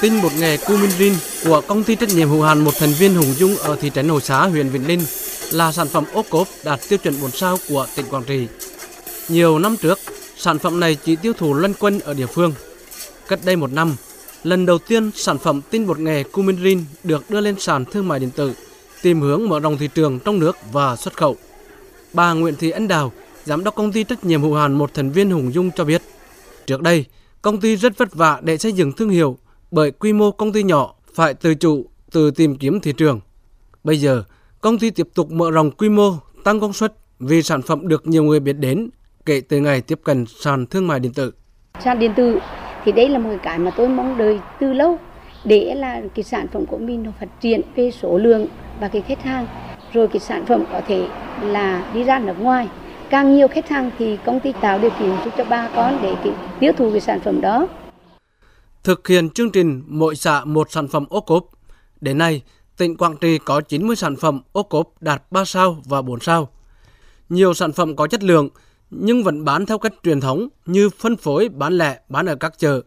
tin bột nghề Cuminrin của công ty trách nhiệm hữu hạn một thành viên Hùng Dung ở thị trấn Hồ Xá, huyện Vĩnh Linh là sản phẩm ô cốp đạt tiêu chuẩn 4 sao của tỉnh Quảng Trị. Nhiều năm trước, sản phẩm này chỉ tiêu thụ loanh quanh ở địa phương. Cách đây một năm, lần đầu tiên sản phẩm tinh bột nghề Cuminrin được đưa lên sàn thương mại điện tử, tìm hướng mở rộng thị trường trong nước và xuất khẩu. Bà Nguyễn Thị Ân Đào, giám đốc công ty trách nhiệm hữu hạn một thành viên Hùng Dung cho biết, trước đây công ty rất vất vả để xây dựng thương hiệu bởi quy mô công ty nhỏ phải tự chủ, tự tìm kiếm thị trường. Bây giờ, công ty tiếp tục mở rộng quy mô, tăng công suất vì sản phẩm được nhiều người biết đến kể từ ngày tiếp cận sàn thương mại điện tử. Sàn điện tử thì đây là một cái mà tôi mong đợi từ lâu để là cái sản phẩm của mình nó phát triển về số lượng và cái khách hàng rồi cái sản phẩm có thể là đi ra nước ngoài càng nhiều khách hàng thì công ty tạo điều kiện giúp cho ba con để cái tiêu thụ cái sản phẩm đó thực hiện chương trình mỗi xã một sản phẩm ô cốp đến nay tỉnh Quảng Trị có 90 sản phẩm ô cốp đạt 3 sao và 4 sao nhiều sản phẩm có chất lượng nhưng vẫn bán theo cách truyền thống như phân phối bán lẻ bán ở các chợ.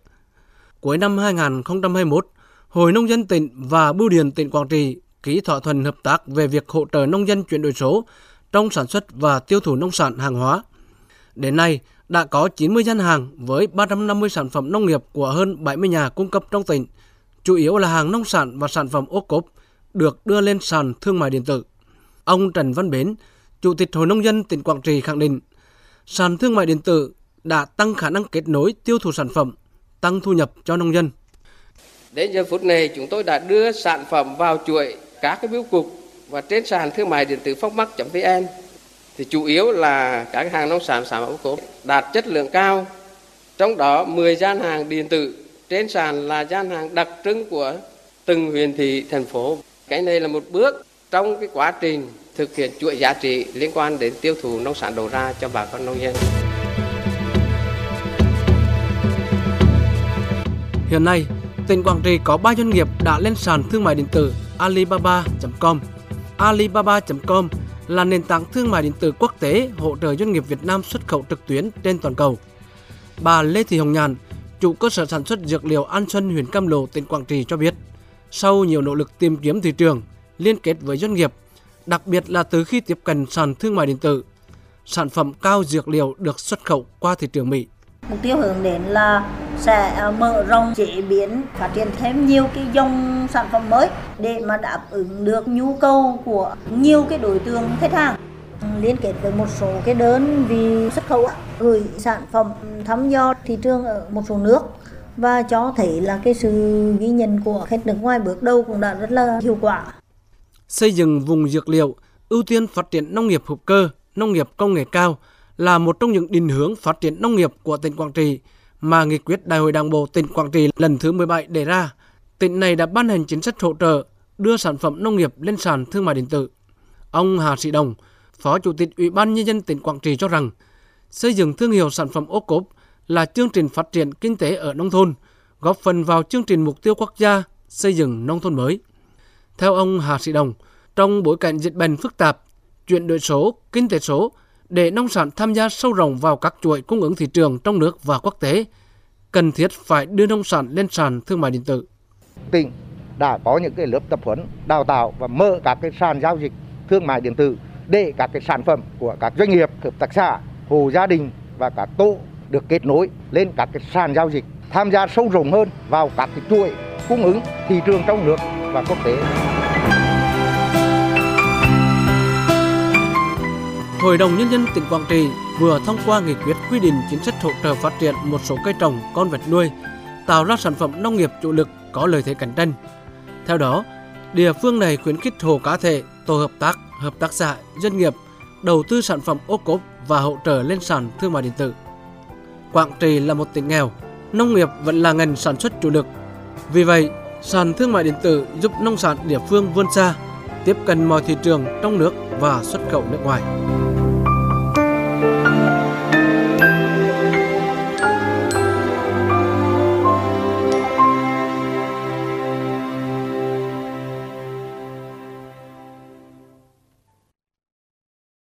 Cuối năm 2021, Hội Nông dân tỉnh và Bưu điện tỉnh Quảng Trị ký thỏa thuận hợp tác về việc hỗ trợ nông dân chuyển đổi số trong sản xuất và tiêu thụ nông sản hàng hóa. Đến nay, đã có 90 gian hàng với 350 sản phẩm nông nghiệp của hơn 70 nhà cung cấp trong tỉnh, chủ yếu là hàng nông sản và sản phẩm ô cốp, được đưa lên sàn thương mại điện tử. Ông Trần Văn Bến, Chủ tịch Hội Nông dân tỉnh Quảng Trị khẳng định, sàn thương mại điện tử đã tăng khả năng kết nối tiêu thụ sản phẩm, tăng thu nhập cho nông dân. Đến giờ phút này chúng tôi đã đưa sản phẩm vào chuỗi các cái biểu cục và trên sàn thương mại điện tử phocmac.vn thì chủ yếu là các hàng nông sản sản phẩm ô cốp đạt chất lượng cao. Trong đó 10 gian hàng điện tử trên sàn là gian hàng đặc trưng của từng huyện thị thành phố. Cái này là một bước trong cái quá trình thực hiện chuỗi giá trị liên quan đến tiêu thụ nông sản đầu ra cho bà con nông dân. Hiện nay, tỉnh Quảng Trị có 3 doanh nghiệp đã lên sàn thương mại điện tử Alibaba.com. Alibaba.com là nền tảng thương mại điện tử quốc tế hỗ trợ doanh nghiệp Việt Nam xuất khẩu trực tuyến trên toàn cầu. Bà Lê Thị Hồng Nhàn, chủ cơ sở sản xuất dược liệu An Xuân, huyện Cam Lộ, tỉnh Quảng Trị cho biết, sau nhiều nỗ lực tìm kiếm thị trường, liên kết với doanh nghiệp, đặc biệt là từ khi tiếp cận sàn thương mại điện tử, sản phẩm cao dược liệu được xuất khẩu qua thị trường Mỹ. Mục tiêu hướng đến là sẽ ờ, mở rộng chế biến, phát triển thêm nhiều cái dòng sản phẩm mới để mà đáp ứng được nhu cầu của nhiều cái đối tượng khách hàng liên kết với một số cái đơn vì xuất khẩu gửi sản phẩm thăm dò thị trường ở một số nước và cho thấy là cái sự ghi nhận của khách nước ngoài bước đầu cũng đã rất là hiệu quả. Xây dựng vùng dược liệu, ưu tiên phát triển nông nghiệp hữu cơ, nông nghiệp công nghệ cao là một trong những định hướng phát triển nông nghiệp của tỉnh Quảng Trị mà nghị quyết Đại hội Đảng bộ tỉnh Quảng Trị lần thứ 17 đề ra. Tỉnh này đã ban hành chính sách hỗ trợ đưa sản phẩm nông nghiệp lên sàn thương mại điện tử. Ông Hà Sĩ Đồng, Phó Chủ tịch Ủy ban Nhân dân tỉnh Quảng Trị cho rằng, xây dựng thương hiệu sản phẩm ô cốp là chương trình phát triển kinh tế ở nông thôn, góp phần vào chương trình mục tiêu quốc gia xây dựng nông thôn mới. Theo ông Hà Sĩ Đồng, trong bối cảnh dịch bệnh phức tạp, chuyển đổi số, kinh tế số để nông sản tham gia sâu rộng vào các chuỗi cung ứng thị trường trong nước và quốc tế, cần thiết phải đưa nông sản lên sàn thương mại điện tử. Tỉnh đã có những cái lớp tập huấn, đào tạo và mở các cái sàn giao dịch thương mại điện tử để các cái sản phẩm của các doanh nghiệp, hợp tác xã, hộ gia đình và các tổ được kết nối lên các cái sàn giao dịch, tham gia sâu rộng hơn vào các cái chuỗi cung ứng thị trường trong nước và quốc tế. Hội đồng Nhân dân tỉnh Quảng Trị vừa thông qua nghị quyết quy định chính sách hỗ trợ phát triển một số cây trồng, con vật nuôi, tạo ra sản phẩm nông nghiệp chủ lực có lợi thế cạnh tranh. Theo đó, địa phương này khuyến khích hồ cá thể, tổ hợp tác, hợp tác xã, doanh nghiệp đầu tư sản phẩm ô cốp và hỗ trợ lên sàn thương mại điện tử. Quảng Trị là một tỉnh nghèo, nông nghiệp vẫn là ngành sản xuất chủ lực. Vì vậy, sàn thương mại điện tử giúp nông sản địa phương vươn xa, tiếp cận mọi thị trường trong nước và xuất khẩu nước ngoài.